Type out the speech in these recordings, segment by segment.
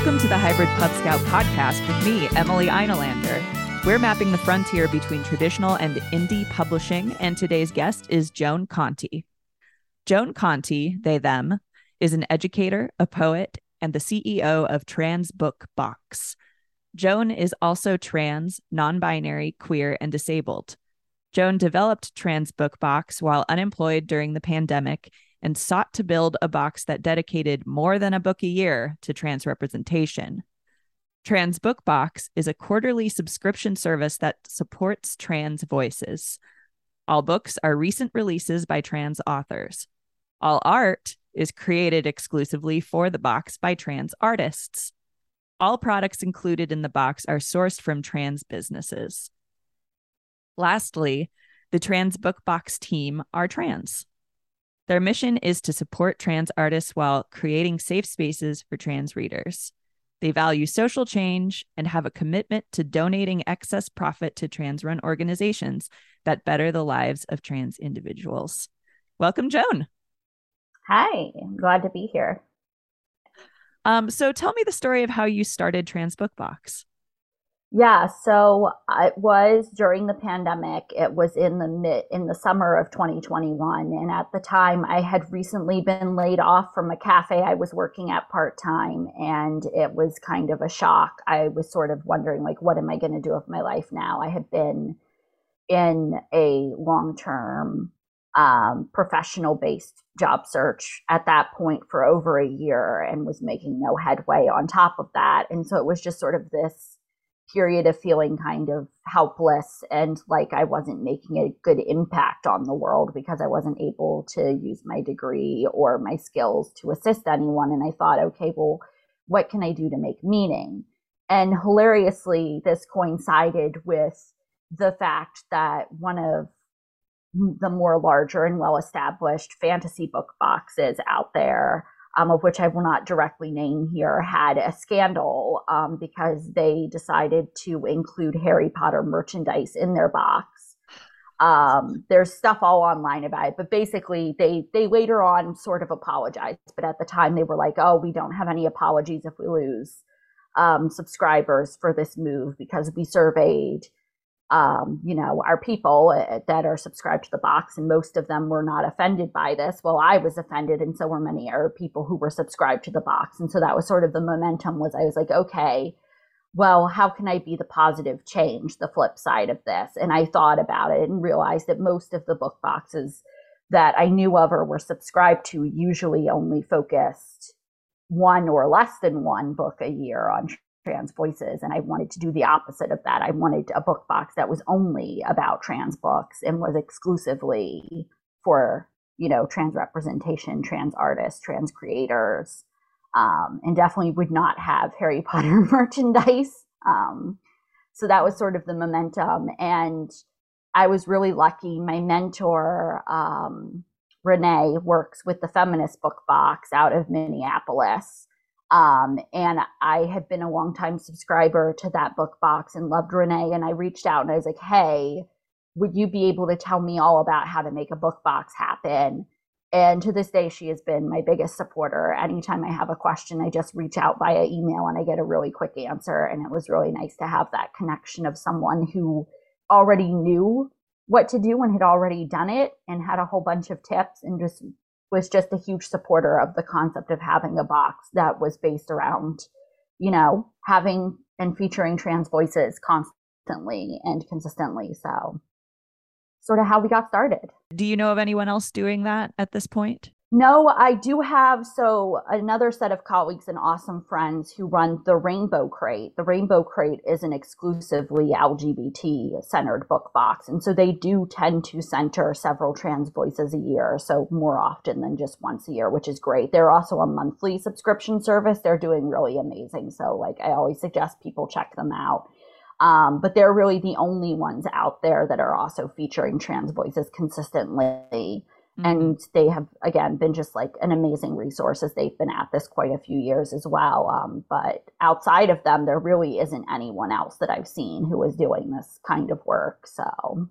Welcome to the Hybrid Pub Scout podcast with me, Emily Einolander. We're mapping the frontier between traditional and indie publishing, and today's guest is Joan Conti. Joan Conti, they, them, is an educator, a poet, and the CEO of Trans Book Box. Joan is also trans, non binary, queer, and disabled. Joan developed Trans Book Box while unemployed during the pandemic and sought to build a box that dedicated more than a book a year to trans representation. Trans Book Box is a quarterly subscription service that supports trans voices. All books are recent releases by trans authors. All art is created exclusively for the box by trans artists. All products included in the box are sourced from trans businesses. Lastly, the Trans Book Box team are trans. Their mission is to support trans artists while creating safe spaces for trans readers. They value social change and have a commitment to donating excess profit to trans run organizations that better the lives of trans individuals. Welcome, Joan. Hi, I'm glad to be here. Um, so tell me the story of how you started Trans Book Box. Yeah, so it was during the pandemic. It was in the mid in the summer of 2021 and at the time I had recently been laid off from a cafe I was working at part-time and it was kind of a shock. I was sort of wondering like what am I going to do with my life now? I had been in a long-term um, professional based job search at that point for over a year and was making no headway on top of that. And so it was just sort of this period of feeling kind of helpless and like I wasn't making a good impact on the world because I wasn't able to use my degree or my skills to assist anyone. And I thought, okay, well, what can I do to make meaning? And hilariously, this coincided with the fact that one of the more larger and well established fantasy book boxes out there um, of which I will not directly name here, had a scandal um, because they decided to include Harry Potter merchandise in their box. Um, there's stuff all online about it, but basically they they later on sort of apologized, but at the time they were like, "Oh, we don't have any apologies if we lose um, subscribers for this move because we surveyed." Um, you know, our people uh, that are subscribed to the box, and most of them were not offended by this. Well, I was offended, and so were many other people who were subscribed to the box. And so that was sort of the momentum. Was I was like, okay, well, how can I be the positive change, the flip side of this? And I thought about it and realized that most of the book boxes that I knew of or were subscribed to usually only focused one or less than one book a year on trans voices and i wanted to do the opposite of that. I wanted a book box that was only about trans books and was exclusively for you know trans representation trans artists trans creators um, and definitely would not have harry potter merchandise. Um, so that was sort of the momentum and i was really lucky. My mentor um, renee works with the feminist book box out of minneapolis um, and I had been a longtime subscriber to that book box and loved Renee. And I reached out and I was like, hey, would you be able to tell me all about how to make a book box happen? And to this day, she has been my biggest supporter. Anytime I have a question, I just reach out via email and I get a really quick answer. And it was really nice to have that connection of someone who already knew what to do and had already done it and had a whole bunch of tips and just was just a huge supporter of the concept of having a box that was based around, you know, having and featuring trans voices constantly and consistently. So, sort of how we got started. Do you know of anyone else doing that at this point? No, I do have so another set of colleagues and awesome friends who run the Rainbow Crate. The Rainbow Crate is an exclusively LGBT centered book box. And so they do tend to center several trans voices a year, so more often than just once a year, which is great. They're also a monthly subscription service. They're doing really amazing. So like I always suggest people check them out. Um, but they're really the only ones out there that are also featuring trans voices consistently. Mm-hmm. And they have, again, been just like an amazing resource as they've been at this quite a few years as well. Um, but outside of them, there really isn't anyone else that I've seen who is doing this kind of work. So,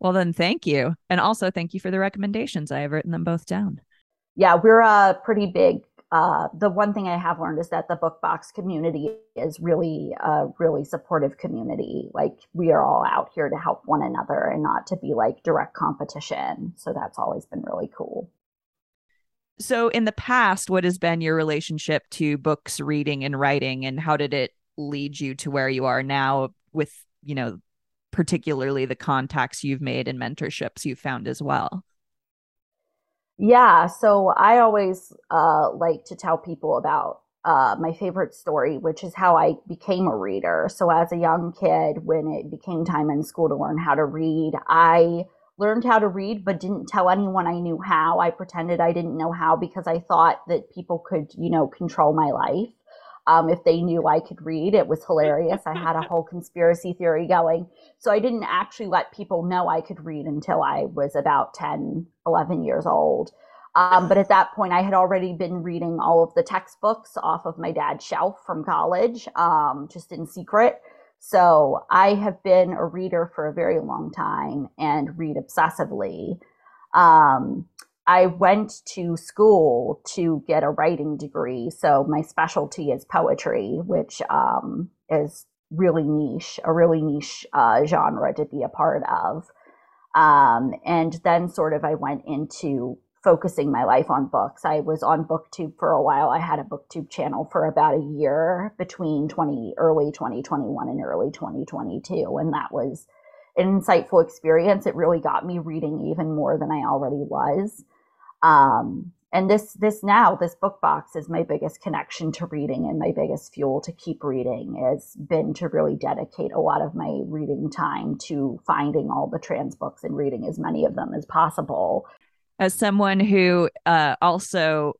well, then thank you. And also thank you for the recommendations. I have written them both down. Yeah, we're a pretty big uh, the one thing I have learned is that the book box community is really a really supportive community. Like we are all out here to help one another and not to be like direct competition. So that's always been really cool. So in the past, what has been your relationship to books, reading, and writing, and how did it lead you to where you are now with, you know, particularly the contacts you've made and mentorships you've found as well? Yeah, so I always uh, like to tell people about uh, my favorite story, which is how I became a reader. So, as a young kid, when it became time in school to learn how to read, I learned how to read, but didn't tell anyone I knew how. I pretended I didn't know how because I thought that people could, you know, control my life um, if they knew I could read. It was hilarious. I had a whole conspiracy theory going. So I didn't actually let people know I could read until I was about 10, 11 years old. Um, but at that point, I had already been reading all of the textbooks off of my dad's shelf from college, um, just in secret. So I have been a reader for a very long time and read obsessively. Um, I went to school to get a writing degree. So my specialty is poetry, which um, is really niche, a really niche uh, genre to be a part of. Um, and then sort of I went into focusing my life on books. I was on booktube for a while. I had a booktube channel for about a year between 20 early 2021 and early 2022 and that was an insightful experience. It really got me reading even more than I already was. Um, and this this now this book box is my biggest connection to reading and my biggest fuel to keep reading. Has been to really dedicate a lot of my reading time to finding all the trans books and reading as many of them as possible. As someone who uh, also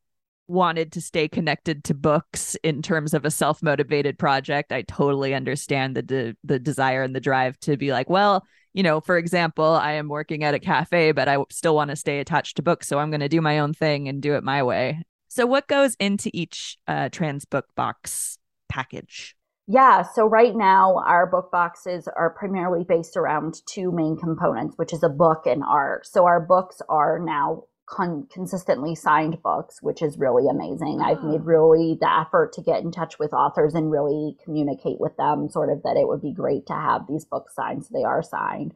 wanted to stay connected to books in terms of a self-motivated project i totally understand the de- the desire and the drive to be like well you know, for example, I am working at a cafe, but I still want to stay attached to books. So I'm going to do my own thing and do it my way. So, what goes into each uh, trans book box package? Yeah, so right now our book boxes are primarily based around two main components, which is a book and art. So our books are now con- consistently signed books, which is really amazing. Oh. I've made ah. really the effort to get in touch with authors and really communicate with them, sort of that it would be great to have these books signed. So they are signed.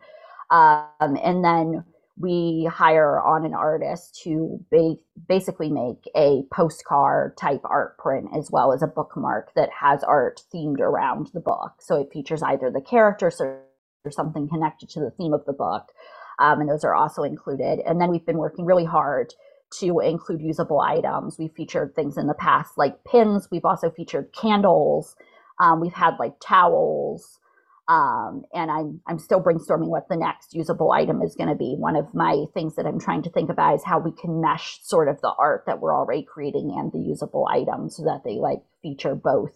Um, and then we hire on an artist to ba- basically make a postcard type art print as well as a bookmark that has art themed around the book. So it features either the characters or something connected to the theme of the book um, and those are also included. And then we've been working really hard to include usable items. We've featured things in the past like pins. We've also featured candles. Um, we've had like towels. Um, and I'm I'm still brainstorming what the next usable item is going to be. One of my things that I'm trying to think about is how we can mesh sort of the art that we're already creating and the usable items so that they like feature both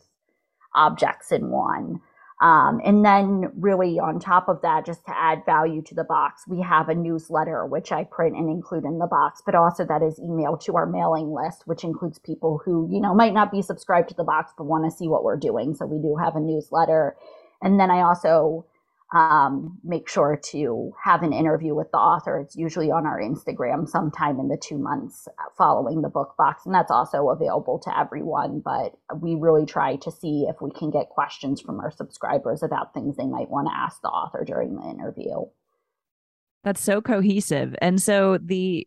objects in one. Um, and then, really, on top of that, just to add value to the box, we have a newsletter, which I print and include in the box, but also that is emailed to our mailing list, which includes people who, you know, might not be subscribed to the box, but want to see what we're doing. So we do have a newsletter. And then I also um, make sure to have an interview with the author. It's usually on our Instagram sometime in the two months following the book box, and that's also available to everyone. But we really try to see if we can get questions from our subscribers about things they might want to ask the author during the interview. That's so cohesive. And so the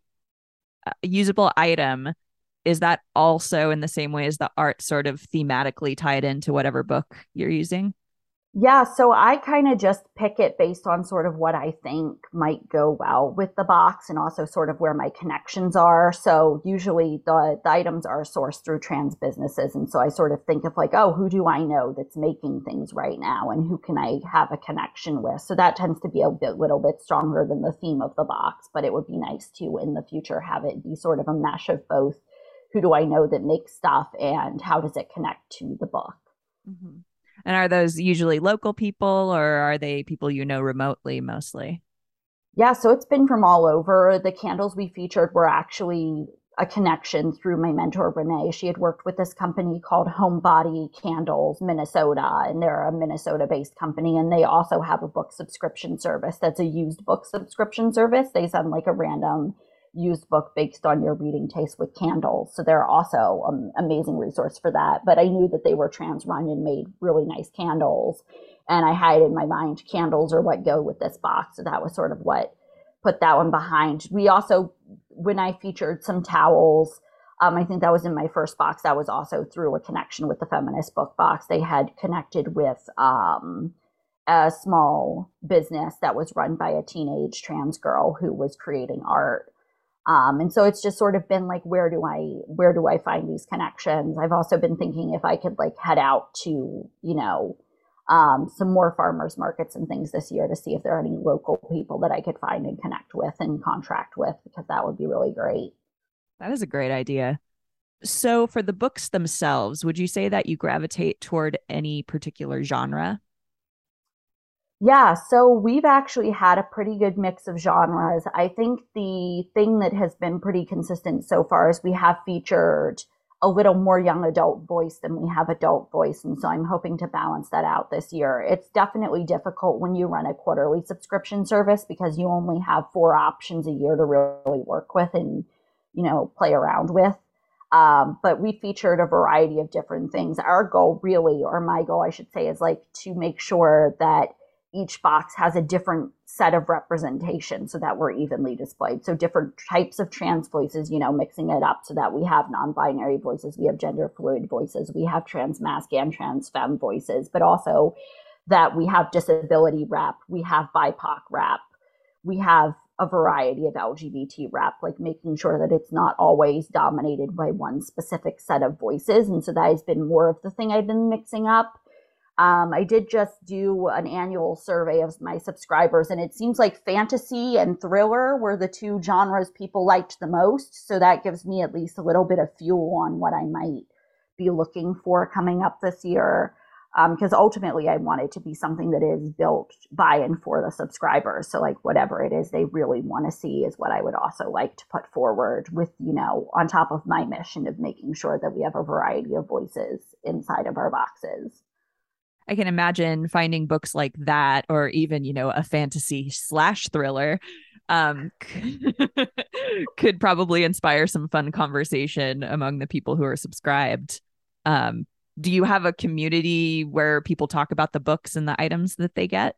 uh, usable item is that also in the same way as the art sort of thematically tied into whatever book you're using? Yeah, so I kind of just pick it based on sort of what I think might go well with the box and also sort of where my connections are. So usually the, the items are sourced through trans businesses. And so I sort of think of like, oh, who do I know that's making things right now and who can I have a connection with? So that tends to be a bit, little bit stronger than the theme of the box, but it would be nice to in the future have it be sort of a mesh of both who do I know that makes stuff and how does it connect to the book. Mm-hmm. And are those usually local people or are they people you know remotely mostly? Yeah, so it's been from all over. The candles we featured were actually a connection through my mentor Renee. She had worked with this company called Homebody Candles Minnesota, and they're a Minnesota-based company, and they also have a book subscription service that's a used book subscription service. They send like a random used book based on your reading taste with candles. So they're also an amazing resource for that. But I knew that they were trans run and made really nice candles. And I had in my mind candles are what go with this box. So that was sort of what put that one behind. We also, when I featured some towels, um, I think that was in my first box. That was also through a connection with the feminist book box. They had connected with um, a small business that was run by a teenage trans girl who was creating art. Um, and so it's just sort of been like, where do I, where do I find these connections? I've also been thinking if I could like head out to, you know, um, some more farmers markets and things this year to see if there are any local people that I could find and connect with and contract with, because that would be really great. That is a great idea. So, for the books themselves, would you say that you gravitate toward any particular genre? Yeah, so we've actually had a pretty good mix of genres. I think the thing that has been pretty consistent so far is we have featured a little more young adult voice than we have adult voice. And so I'm hoping to balance that out this year. It's definitely difficult when you run a quarterly subscription service because you only have four options a year to really work with and, you know, play around with. Um, but we featured a variety of different things. Our goal, really, or my goal, I should say, is like to make sure that each box has a different set of representation so that we're evenly displayed. So different types of trans voices, you know, mixing it up so that we have non-binary voices, we have gender fluid voices, we have trans masc and trans femme voices, but also that we have disability rap, we have BIPOC rap, we have a variety of LGBT rap, like making sure that it's not always dominated by one specific set of voices. And so that has been more of the thing I've been mixing up. Um, I did just do an annual survey of my subscribers, and it seems like fantasy and thriller were the two genres people liked the most. So that gives me at least a little bit of fuel on what I might be looking for coming up this year. Because um, ultimately, I want it to be something that is built by and for the subscribers. So, like, whatever it is they really want to see is what I would also like to put forward, with, you know, on top of my mission of making sure that we have a variety of voices inside of our boxes. I can imagine finding books like that, or even, you know, a fantasy slash thriller, um, could probably inspire some fun conversation among the people who are subscribed. Um, do you have a community where people talk about the books and the items that they get?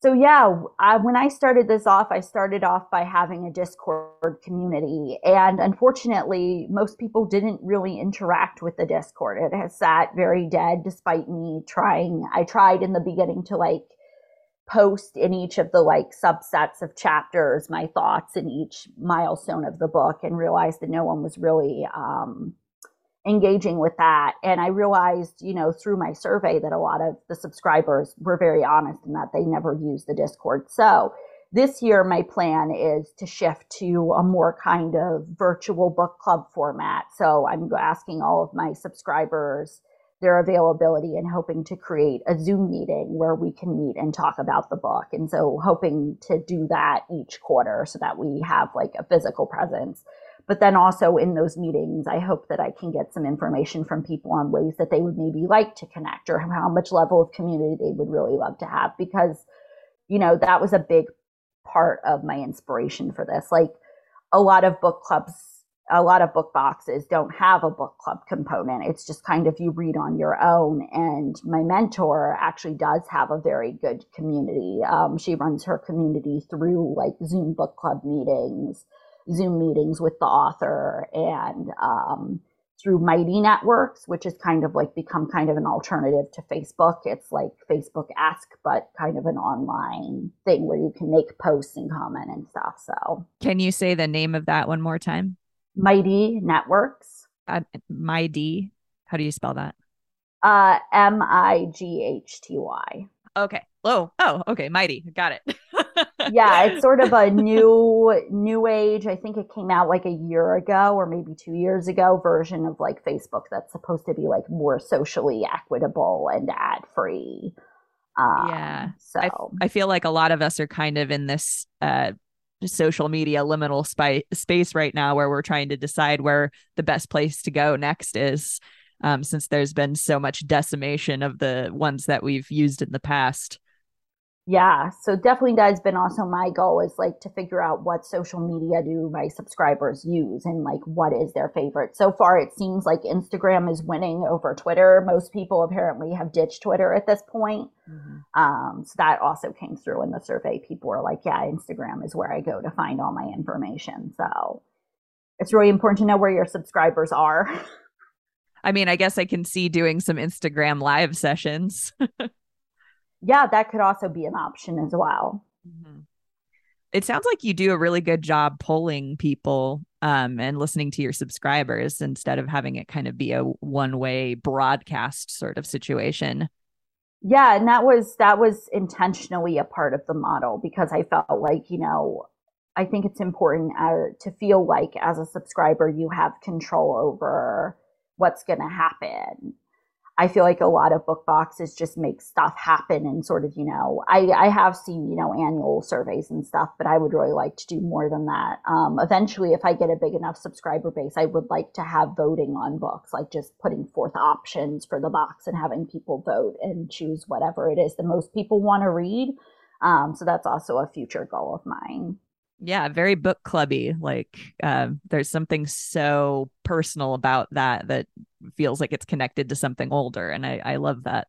So yeah, I, when I started this off, I started off by having a Discord community, and unfortunately, most people didn't really interact with the Discord. It has sat very dead, despite me trying. I tried in the beginning to like post in each of the like subsets of chapters my thoughts in each milestone of the book, and realized that no one was really um, engaging with that. And I realized, you know, through my survey that a lot of the subscribers were very honest in that they never use the Discord. So this year, my plan is to shift to a more kind of virtual book club format. So I'm asking all of my subscribers their availability and hoping to create a Zoom meeting where we can meet and talk about the book. And so hoping to do that each quarter so that we have like a physical presence but then also in those meetings, I hope that I can get some information from people on ways that they would maybe like to connect or how much level of community they would really love to have. Because, you know, that was a big part of my inspiration for this. Like a lot of book clubs, a lot of book boxes don't have a book club component. It's just kind of you read on your own. And my mentor actually does have a very good community. Um, she runs her community through like Zoom book club meetings Zoom meetings with the author and um, through Mighty Networks, which is kind of like become kind of an alternative to Facebook. It's like Facebook Ask, but kind of an online thing where you can make posts and comment and stuff. So, can you say the name of that one more time? Mighty Networks. Uh, Mighty. How do you spell that? Uh, M I G H T Y. Okay. Oh, oh, okay. Mighty. Got it. yeah, it's sort of a new new age. I think it came out like a year ago or maybe 2 years ago version of like Facebook that's supposed to be like more socially equitable and ad free. Um, yeah. So I, I feel like a lot of us are kind of in this uh social media liminal spy- space right now where we're trying to decide where the best place to go next is um, since there's been so much decimation of the ones that we've used in the past Yeah, so definitely that has been also my goal is like to figure out what social media do my subscribers use and like what is their favorite. So far, it seems like Instagram is winning over Twitter. Most people apparently have ditched Twitter at this point. Mm-hmm. Um, so that also came through in the survey. People were like, yeah, Instagram is where I go to find all my information. So it's really important to know where your subscribers are. I mean, I guess I can see doing some Instagram live sessions. yeah, that could also be an option as well. Mm-hmm. It sounds like you do a really good job polling people um, and listening to your subscribers instead of having it kind of be a one way broadcast sort of situation. Yeah, and that was that was intentionally a part of the model because I felt like, you know, I think it's important uh, to feel like as a subscriber you have control over what's going to happen. I feel like a lot of book boxes just make stuff happen and sort of, you know, I, I have seen, you know, annual surveys and stuff, but I would really like to do more than that. Um, eventually, if I get a big enough subscriber base, I would like to have voting on books, like just putting forth options for the box and having people vote and choose whatever it is the most people want to read. Um, so that's also a future goal of mine yeah very book clubby like uh, there's something so personal about that that feels like it's connected to something older and i, I love that.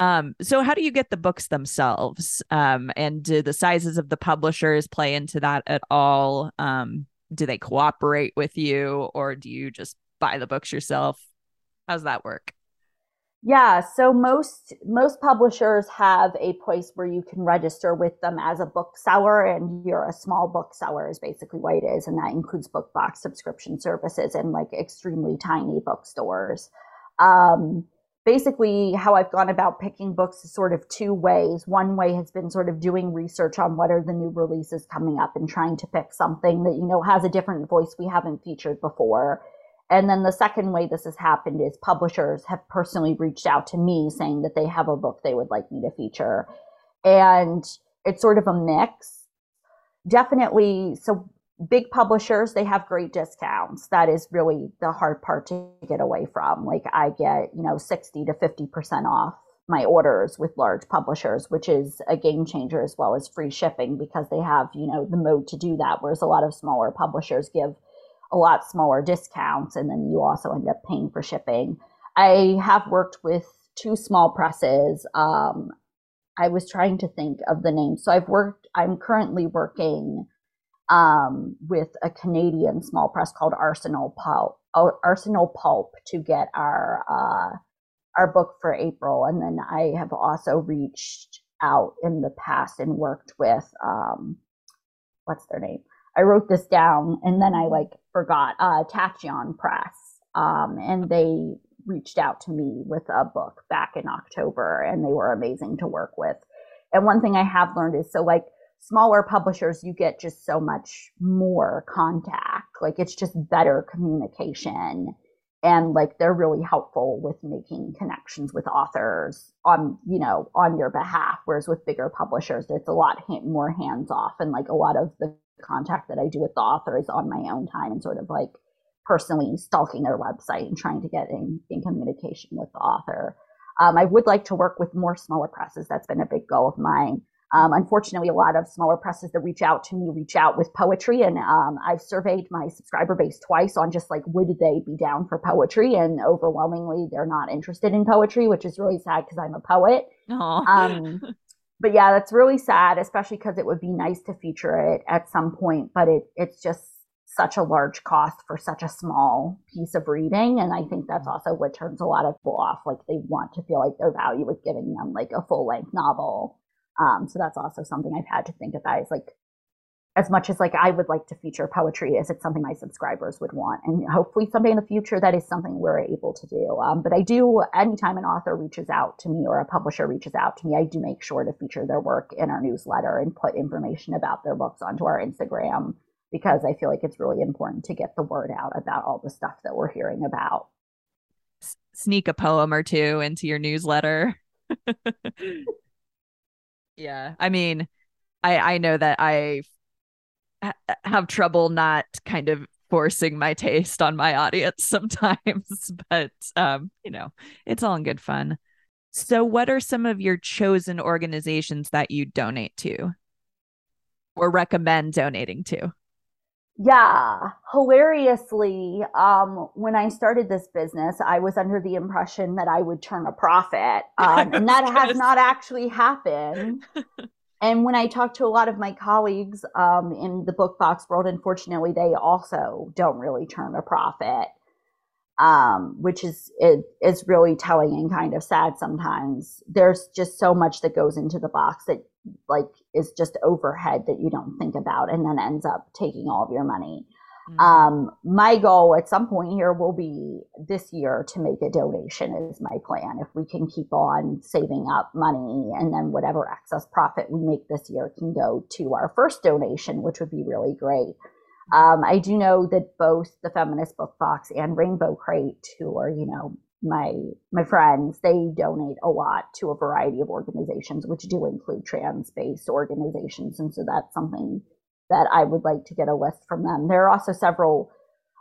Um, so how do you get the books themselves? Um, and do the sizes of the publishers play into that at all? Um, do they cooperate with you or do you just buy the books yourself? How's that work yeah, so most most publishers have a place where you can register with them as a bookseller, and you're a small bookseller is basically what it is, and that includes book box subscription services and like extremely tiny bookstores. Um, basically, how I've gone about picking books is sort of two ways. One way has been sort of doing research on what are the new releases coming up and trying to pick something that you know has a different voice we haven't featured before and then the second way this has happened is publishers have personally reached out to me saying that they have a book they would like me to feature. And it's sort of a mix. Definitely, so big publishers, they have great discounts. That is really the hard part to get away from. Like I get, you know, 60 to 50% off my orders with large publishers, which is a game changer as well as free shipping because they have, you know, the mode to do that. Whereas a lot of smaller publishers give a lot smaller discounts and then you also end up paying for shipping. I have worked with two small presses. Um, I was trying to think of the name. So I've worked, I'm currently working um, with a Canadian small press called Arsenal Pulp, Arsenal Pulp to get our, uh, our book for April. And then I have also reached out in the past and worked with, um, what's their name? I wrote this down and then I like forgot, uh, Tachyon Press. Um, and they reached out to me with a book back in October and they were amazing to work with. And one thing I have learned is so like smaller publishers, you get just so much more contact. Like it's just better communication. And like they're really helpful with making connections with authors on, you know, on your behalf. Whereas with bigger publishers, it's a lot more hands off and like a lot of the contact that I do with the author is on my own time and sort of like personally stalking their website and trying to get in, in communication with the author. Um, I would like to work with more smaller presses. That's been a big goal of mine. Um, unfortunately, a lot of smaller presses that reach out to me reach out with poetry, and um, I've surveyed my subscriber base twice on just like would they be down for poetry, and overwhelmingly they're not interested in poetry, which is really sad because I'm a poet. But yeah, that's really sad, especially because it would be nice to feature it at some point, but it it's just such a large cost for such a small piece of reading. And I think that's mm-hmm. also what turns a lot of people off. Like they want to feel like their value is giving them like a full length novel. Um, so that's also something I've had to think about is like as much as like I would like to feature poetry, is it something my subscribers would want? And hopefully someday in the future that is something we're able to do. Um, but I do anytime an author reaches out to me or a publisher reaches out to me, I do make sure to feature their work in our newsletter and put information about their books onto our Instagram because I feel like it's really important to get the word out about all the stuff that we're hearing about. Sneak a poem or two into your newsletter. yeah. I mean, I I know that I have trouble not kind of forcing my taste on my audience sometimes but um you know it's all in good fun So, what are some of your chosen organizations that you donate to or recommend donating to? Yeah, hilariously, um, when I started this business, I was under the impression that I would turn a profit, um, and that has not actually happened. and when I talk to a lot of my colleagues um, in the book box world, unfortunately, they also don't really turn a profit um, which is it is really telling and kind of sad sometimes. There's just so much that goes into the box that like is just overhead that you don't think about, and then ends up taking all of your money. Mm-hmm. Um, my goal at some point here will be this year to make a donation is my plan. If we can keep on saving up money and then whatever excess profit we make this year can go to our first donation, which would be really great. Um, I do know that both the Feminist Book Box and Rainbow Crate, who are, you know, my my friends, they donate a lot to a variety of organizations, which do include trans-based organizations, and so that's something that I would like to get a list from them. There are also several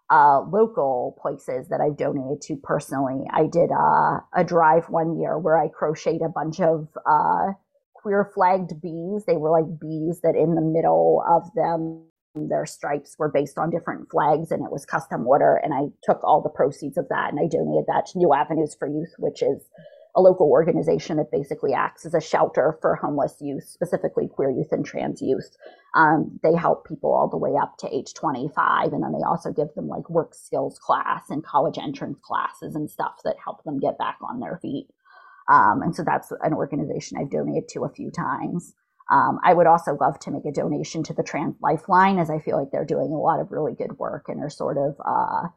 uh, local places that I've donated to personally. I did uh, a drive one year where I crocheted a bunch of uh, queer flagged bees. They were like bees that in the middle of them their stripes were based on different flags and it was custom order. And I took all the proceeds of that and I donated that to New Avenues for Youth, which is a local organization that basically acts as a shelter for homeless youth, specifically queer youth and trans youth. Um, they help people all the way up to age 25. And then they also give them like work skills class and college entrance classes and stuff that help them get back on their feet. Um, and so that's an organization I've donated to a few times. Um, I would also love to make a donation to the Trans Lifeline, as I feel like they're doing a lot of really good work and are sort of, uh,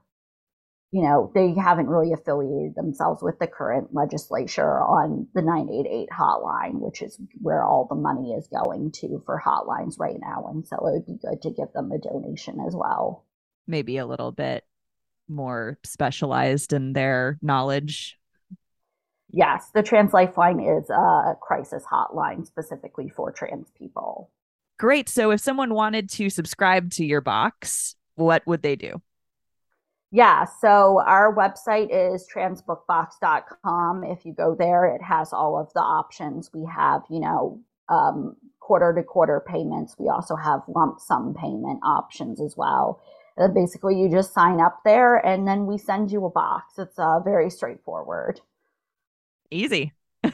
you know, they haven't really affiliated themselves with the current legislature on the 988 hotline, which is where all the money is going to for hotlines right now. And so it would be good to give them a donation as well. Maybe a little bit more specialized in their knowledge Yes, the Trans Lifeline is a crisis hotline specifically for trans people. Great. So if someone wanted to subscribe to your box, what would they do? Yeah, so our website is transbookbox.com. If you go there, it has all of the options. We have, you know, um, quarter to quarter payments. We also have lump sum payment options as well. Uh, basically, you just sign up there and then we send you a box. It's uh, very straightforward. Easy.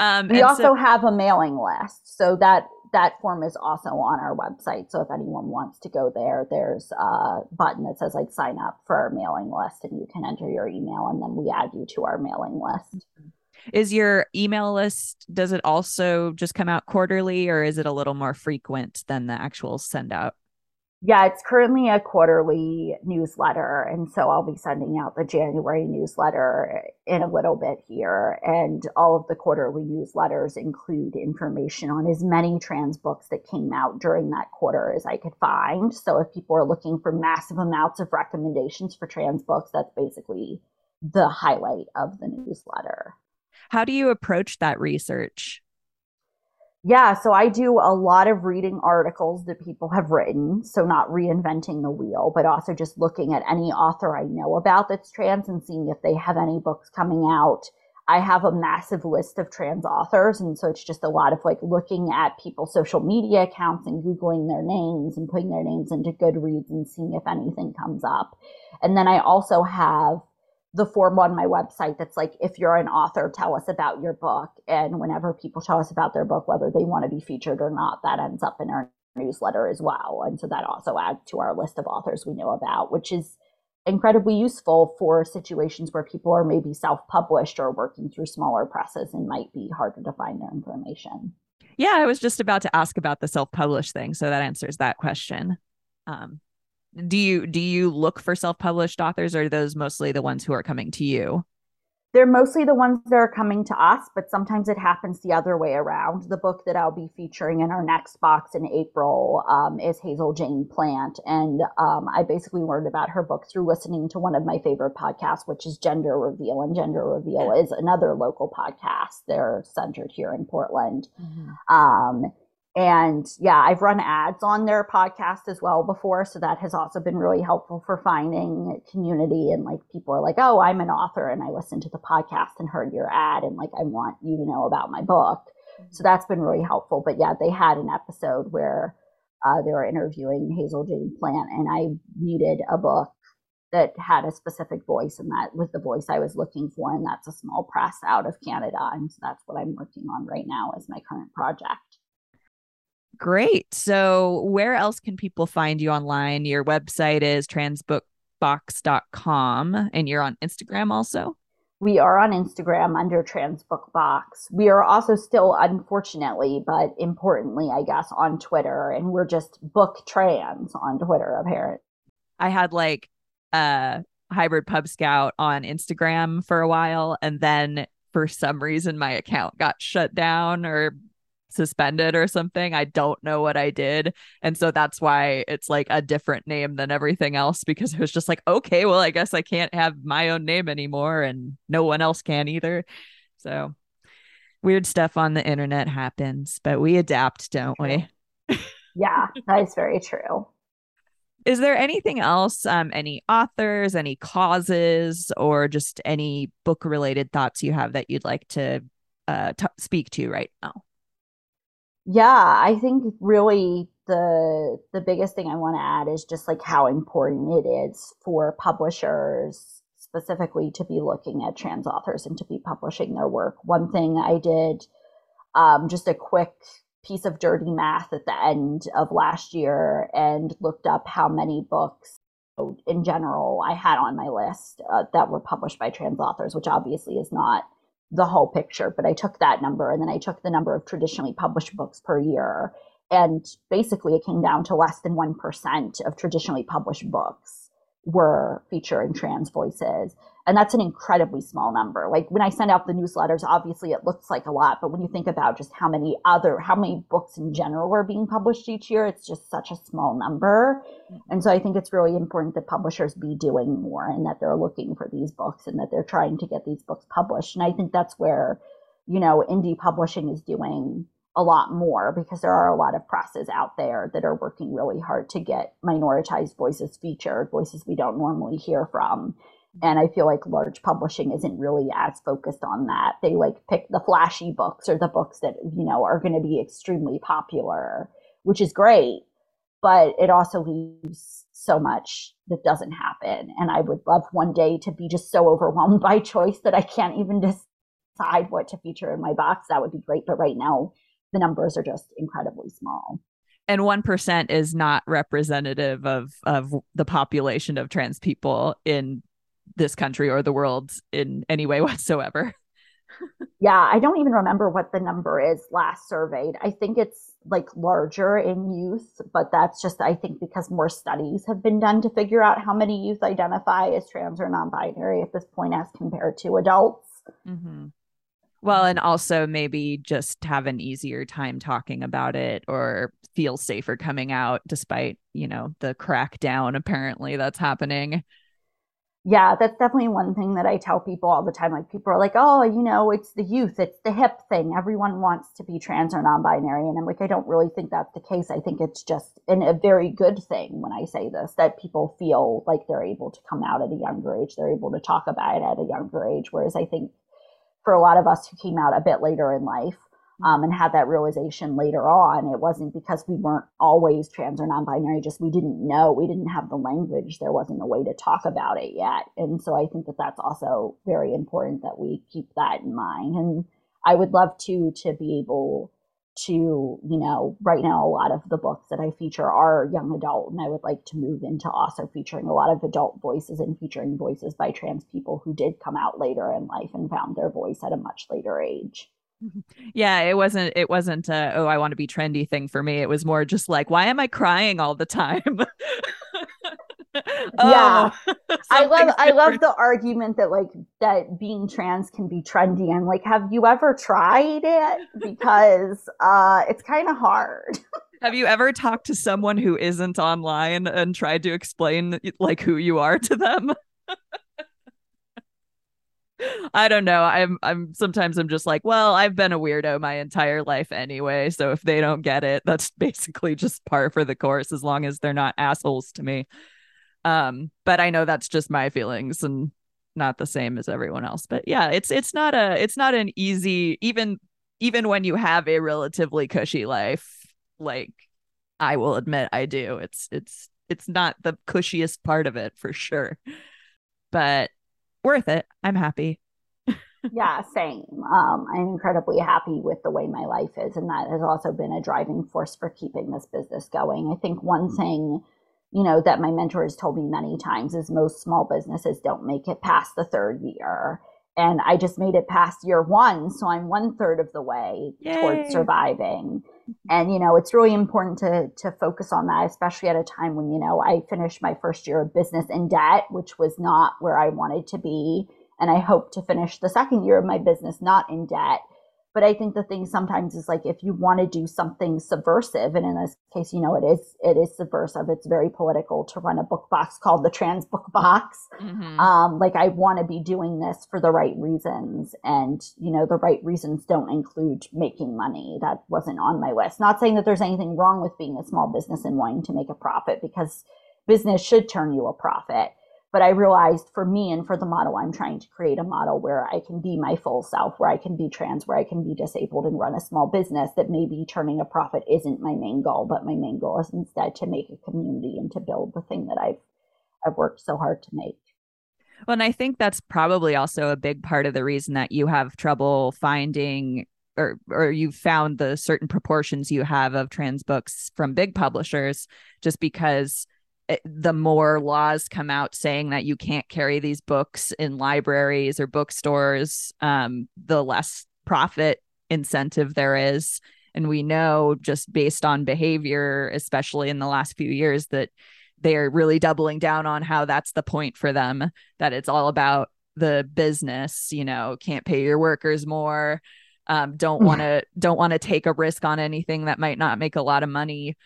um, we also so- have a mailing list, so that that form is also on our website. So if anyone wants to go there, there's a button that says like sign up for our mailing list, and you can enter your email, and then we add you to our mailing list. Mm-hmm. Is your email list? Does it also just come out quarterly, or is it a little more frequent than the actual send out? Yeah, it's currently a quarterly newsletter. And so I'll be sending out the January newsletter in a little bit here. And all of the quarterly newsletters include information on as many trans books that came out during that quarter as I could find. So if people are looking for massive amounts of recommendations for trans books, that's basically the highlight of the newsletter. How do you approach that research? Yeah, so I do a lot of reading articles that people have written. So, not reinventing the wheel, but also just looking at any author I know about that's trans and seeing if they have any books coming out. I have a massive list of trans authors. And so it's just a lot of like looking at people's social media accounts and Googling their names and putting their names into Goodreads and seeing if anything comes up. And then I also have the form on my website that's like, if you're an author, tell us about your book. And whenever people tell us about their book, whether they want to be featured or not, that ends up in our newsletter as well. And so that also adds to our list of authors we know about, which is incredibly useful for situations where people are maybe self published or working through smaller presses and might be harder to find their information. Yeah, I was just about to ask about the self published thing. So that answers that question. Um, do you do you look for self-published authors or are those mostly the ones who are coming to you? They're mostly the ones that are coming to us but sometimes it happens the other way around. The book that i'll be featuring in our next box in april um, is hazel jane plett. And um, i basically learned about her book through listening to one of my favorite podcasts which is gender reveal. And gender reveal is another local podcast. They're centered here in portland. Mm-hmm. um, And yeah, I've run ads on their podcast as well before. So that has also been really helpful for finding community. And like people are like, oh, I'm an author and I listened to the podcast and heard your ad and like I want you to know about my book. Mm-hmm. So that's been really helpful. But yeah, they had an episode where uh, they were interviewing Hazel Jane Plett and I needed a book that had a specific voice and that was the voice I was looking for. And that's a small press out of Canada. And so that's what I'm working on right now as my current project. Great. So, where else can people find you online? Your website is transbookbox.com and you're on Instagram also? We are on Instagram under Transbookbox. We are also still, unfortunately, but importantly, I guess, on Twitter, and we're just book trans on Twitter, apparently. I had like a hybrid pub scout on Instagram for a while, and then for some reason my account got shut down or suspended or something. I don't know what I did. And so that's why it's like a different name than everything else because it was just like, okay, well, I guess I can't have my own name anymore and no one else can either. So weird stuff on the internet happens, but we adapt, don't we? yeah, that is very true. Is there anything else, um, any authors, any causes, or just any book related thoughts you have that you'd like to uh, t- speak to right now? Yeah i think really the the biggest thing i want to add is just like how important it is for publishers specifically to be looking at trans authors and to be publishing their work. One thing i did um, just a quick piece of dirty math at the end of last year and looked up how many books in general i had on my list uh, that were published by trans authors which obviously is not the whole picture, but I took that number and then I took the number of traditionally published books per year. And basically, it came down to less than 1% of traditionally published books were featuring trans voices and that's an incredibly small number. Like when i send out the newsletters obviously it looks like a lot but when you think about just how many other how many books in general are being published each year it's just such a small number. And so i think it's really important that publishers be doing more and that they're looking for these books and that they're trying to get these books published. And i think that's where you know indie publishing is doing a lot more because there are a lot of presses out there that are working really hard to get minoritized voices featured, voices we don't normally hear from. And I feel like large publishing isn't really as focused on that. They like pick the flashy books or the books that, you know, are going to be extremely popular, which is great, but it also leaves so much that doesn't happen. And I would love one day to be just so overwhelmed by choice that I can't even decide what to feature in my box. That would be great. But right now, the numbers are just incredibly small and 1% is not representative of of the population of trans people in this country or the world in any way whatsoever yeah i don't even remember what the number is last surveyed i think it's like larger in youth but that's just i think because more studies have been done to figure out how many youth identify as trans or non-binary at this point as compared to adults mm-hmm. Well, and also maybe just have an easier time talking about it or feel safer coming out despite, you know, the crackdown apparently that's happening. Yeah, that's definitely one thing that I tell people all the time. Like people are like, "Oh, you know, it's the youth, it's the hip thing. Everyone wants to be trans or non-binary." And I'm like, I don't really think that's the case. I think it's just in a very good thing when I say this that people feel like they're able to come out at a younger age, they're able to talk about it at a younger age. Whereas I think for a lot of us who came out a bit later in life um, and had that realization later on, it wasn't because we weren't always trans or non-binary, just we didn't know, we didn't have the language, there wasn't a way to talk about it yet. And so I think that that's also very important that we keep that in mind. And I would love to to be able to, you know, right now, a lot of the books that I feature are young adult, and I would like to move into also featuring a lot of adult voices and featuring voices by trans people who did come out later in life and found their voice at a much later age. Yeah, it wasn't it wasn't a, oh I want to be trendy thing for me. It was more just like why am I crying all the time? yeah oh, i love different. i love the argument that like that being trans can be trendy and like have you ever tried it because uh it's kind of hard have you ever talked to someone who isn't online and tried to explain like who you are to them I don't know. I'm I'm sometimes I'm just like, well, I've been a weirdo my entire life anyway. So if they don't get it, that's basically just par for the course as long as they're not assholes to me. Um, but I know that's just my feelings and not the same as everyone else. But yeah, it's it's not a it's not an easy even even when you have a relatively cushy life, like I will admit I do. It's it's it's not the cushiest part of it for sure. But worth it. I'm happy. Yeah, same. Um, I'm incredibly happy with the way my life is, and that has also been a driving force for keeping this business going. I think one thing, you know, that my mentor has told me many times is most small businesses don't make it past the third year. And I just made it past year one, so I'm one third of the way Yay. towards surviving and you know it's really important to to focus on that especially at a time when you know i finished my first year of business in debt which was not where i wanted to be and i hope to finish the second year of my business not in debt but I think the thing sometimes is like if you want to do something subversive, and in this case, you know, it is it is subversive. It's very political to run a book box called the Trans Book Box. Mm-hmm. Um, like I want to be doing this for the right reasons, and you know, the right reasons don't include making money. That wasn't on my list. Not saying that there's anything wrong with being a small business and wanting to make a profit, because business should turn you a profit but I realized for me and for the model, I'm trying to create a model where I can be my full self, where I can be trans, where I can be disabled and run a small business that maybe turning a profit isn't my main goal, but my main goal is instead to make a community and to build the thing that I've I've worked so hard to make. Well, and I think that's probably also a big part of the reason that you have trouble finding or or you've found the certain proportions you have of trans books from big publishers just because the more laws come out saying that you can't carry these books in libraries or bookstores, um, the less profit incentive there is. And we know just based on behavior, especially in the last few years, that they're really doubling down on how that's the point for them, that it's all about the business, you know, can't pay your workers more. Um, don't want to don't want to take a risk on anything that might not make a lot of money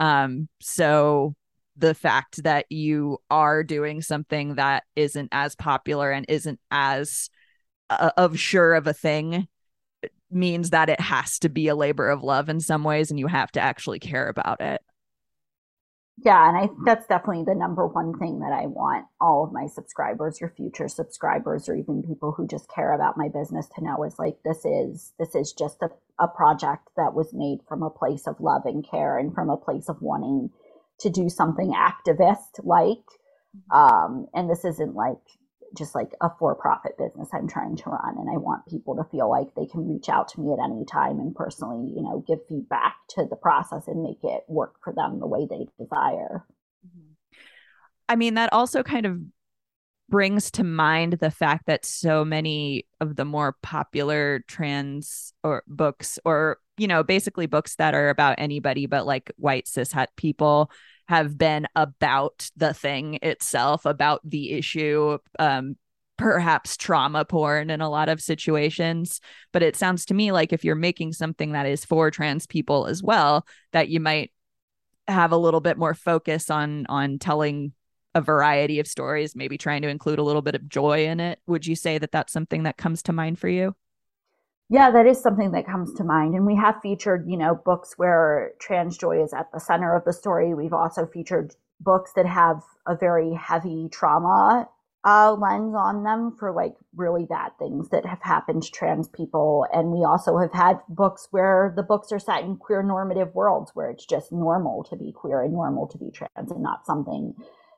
um so the fact that you are doing something that isn't as popular and isn't as uh, of sure of a thing means that it has to be a labor of love in some ways and you have to actually care about it. Yeah, and I that's definitely the number one thing that I want all of my subscribers or future subscribers or even people who just care about my business to know is like this is this is just a, a project that was made from a place of love and care and from a place of wanting to do something activist like. Mm-hmm. Um, and this isn't like just like a for profit business I'm trying to run. And I want people to feel like they can reach out to me at any time and personally, you know, give feedback to the process and make it work for them the way they desire. Mm-hmm. I mean, that also kind of brings to mind the fact that so many of the more popular trans or books or you know basically books that are about anybody but like white cishet people have been about the thing itself about the issue um perhaps trauma porn in a lot of situations but it sounds to me like if you're making something that is for trans people as well that you might have a little bit more focus on on telling a variety of stories, maybe trying to include a little bit of joy in it. Would you say that that's something that comes to mind for you? Yeah, that is something that comes to mind. And we have featured, you know, books where trans joy is at the center of the story. We've also featured books that have a very heavy trauma uh, lens on them for like really bad things that have happened to trans people. And we also have had books where the books are set in queer normative worlds where it's just normal to be queer and normal to be trans and not something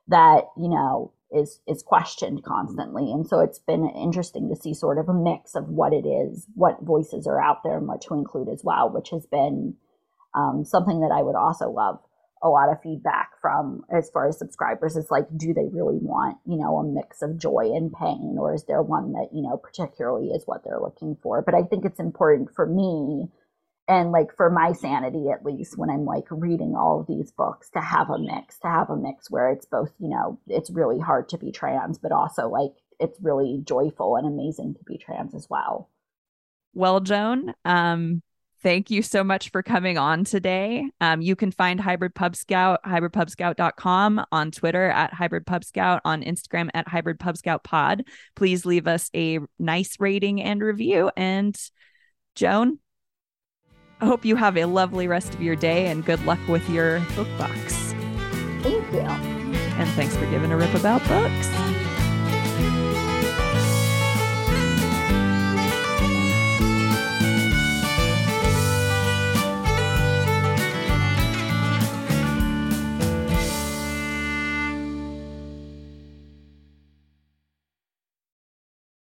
that you know is is questioned constantly. And so it's been interesting to see sort of a mix of what it is what voices are out there and what to include as well which has been um, something that i would also love a lot of feedback from as far as subscribers. Is like do they really want you know a mix of joy and pain or is there one that you know particularly is what they're looking for? But i think it's important for me and like for my sanity at least when i'm like reading all of these books to have a mix to have a mix where it's both you know it's really hard to be trans but also like it's really joyful and amazing to be trans as well well joan um Thank you so much for coming on today. Um, you can find Hybrid Pub Scout, hybridpubscout.com, on Twitter at Hybrid Pub Scout, on Instagram at Hybrid Pub Scout Pod. Please leave us a nice rating and review. And Joan, I hope you have a lovely rest of your day and good luck with your book box. Thank you. And thanks for giving a rip about books.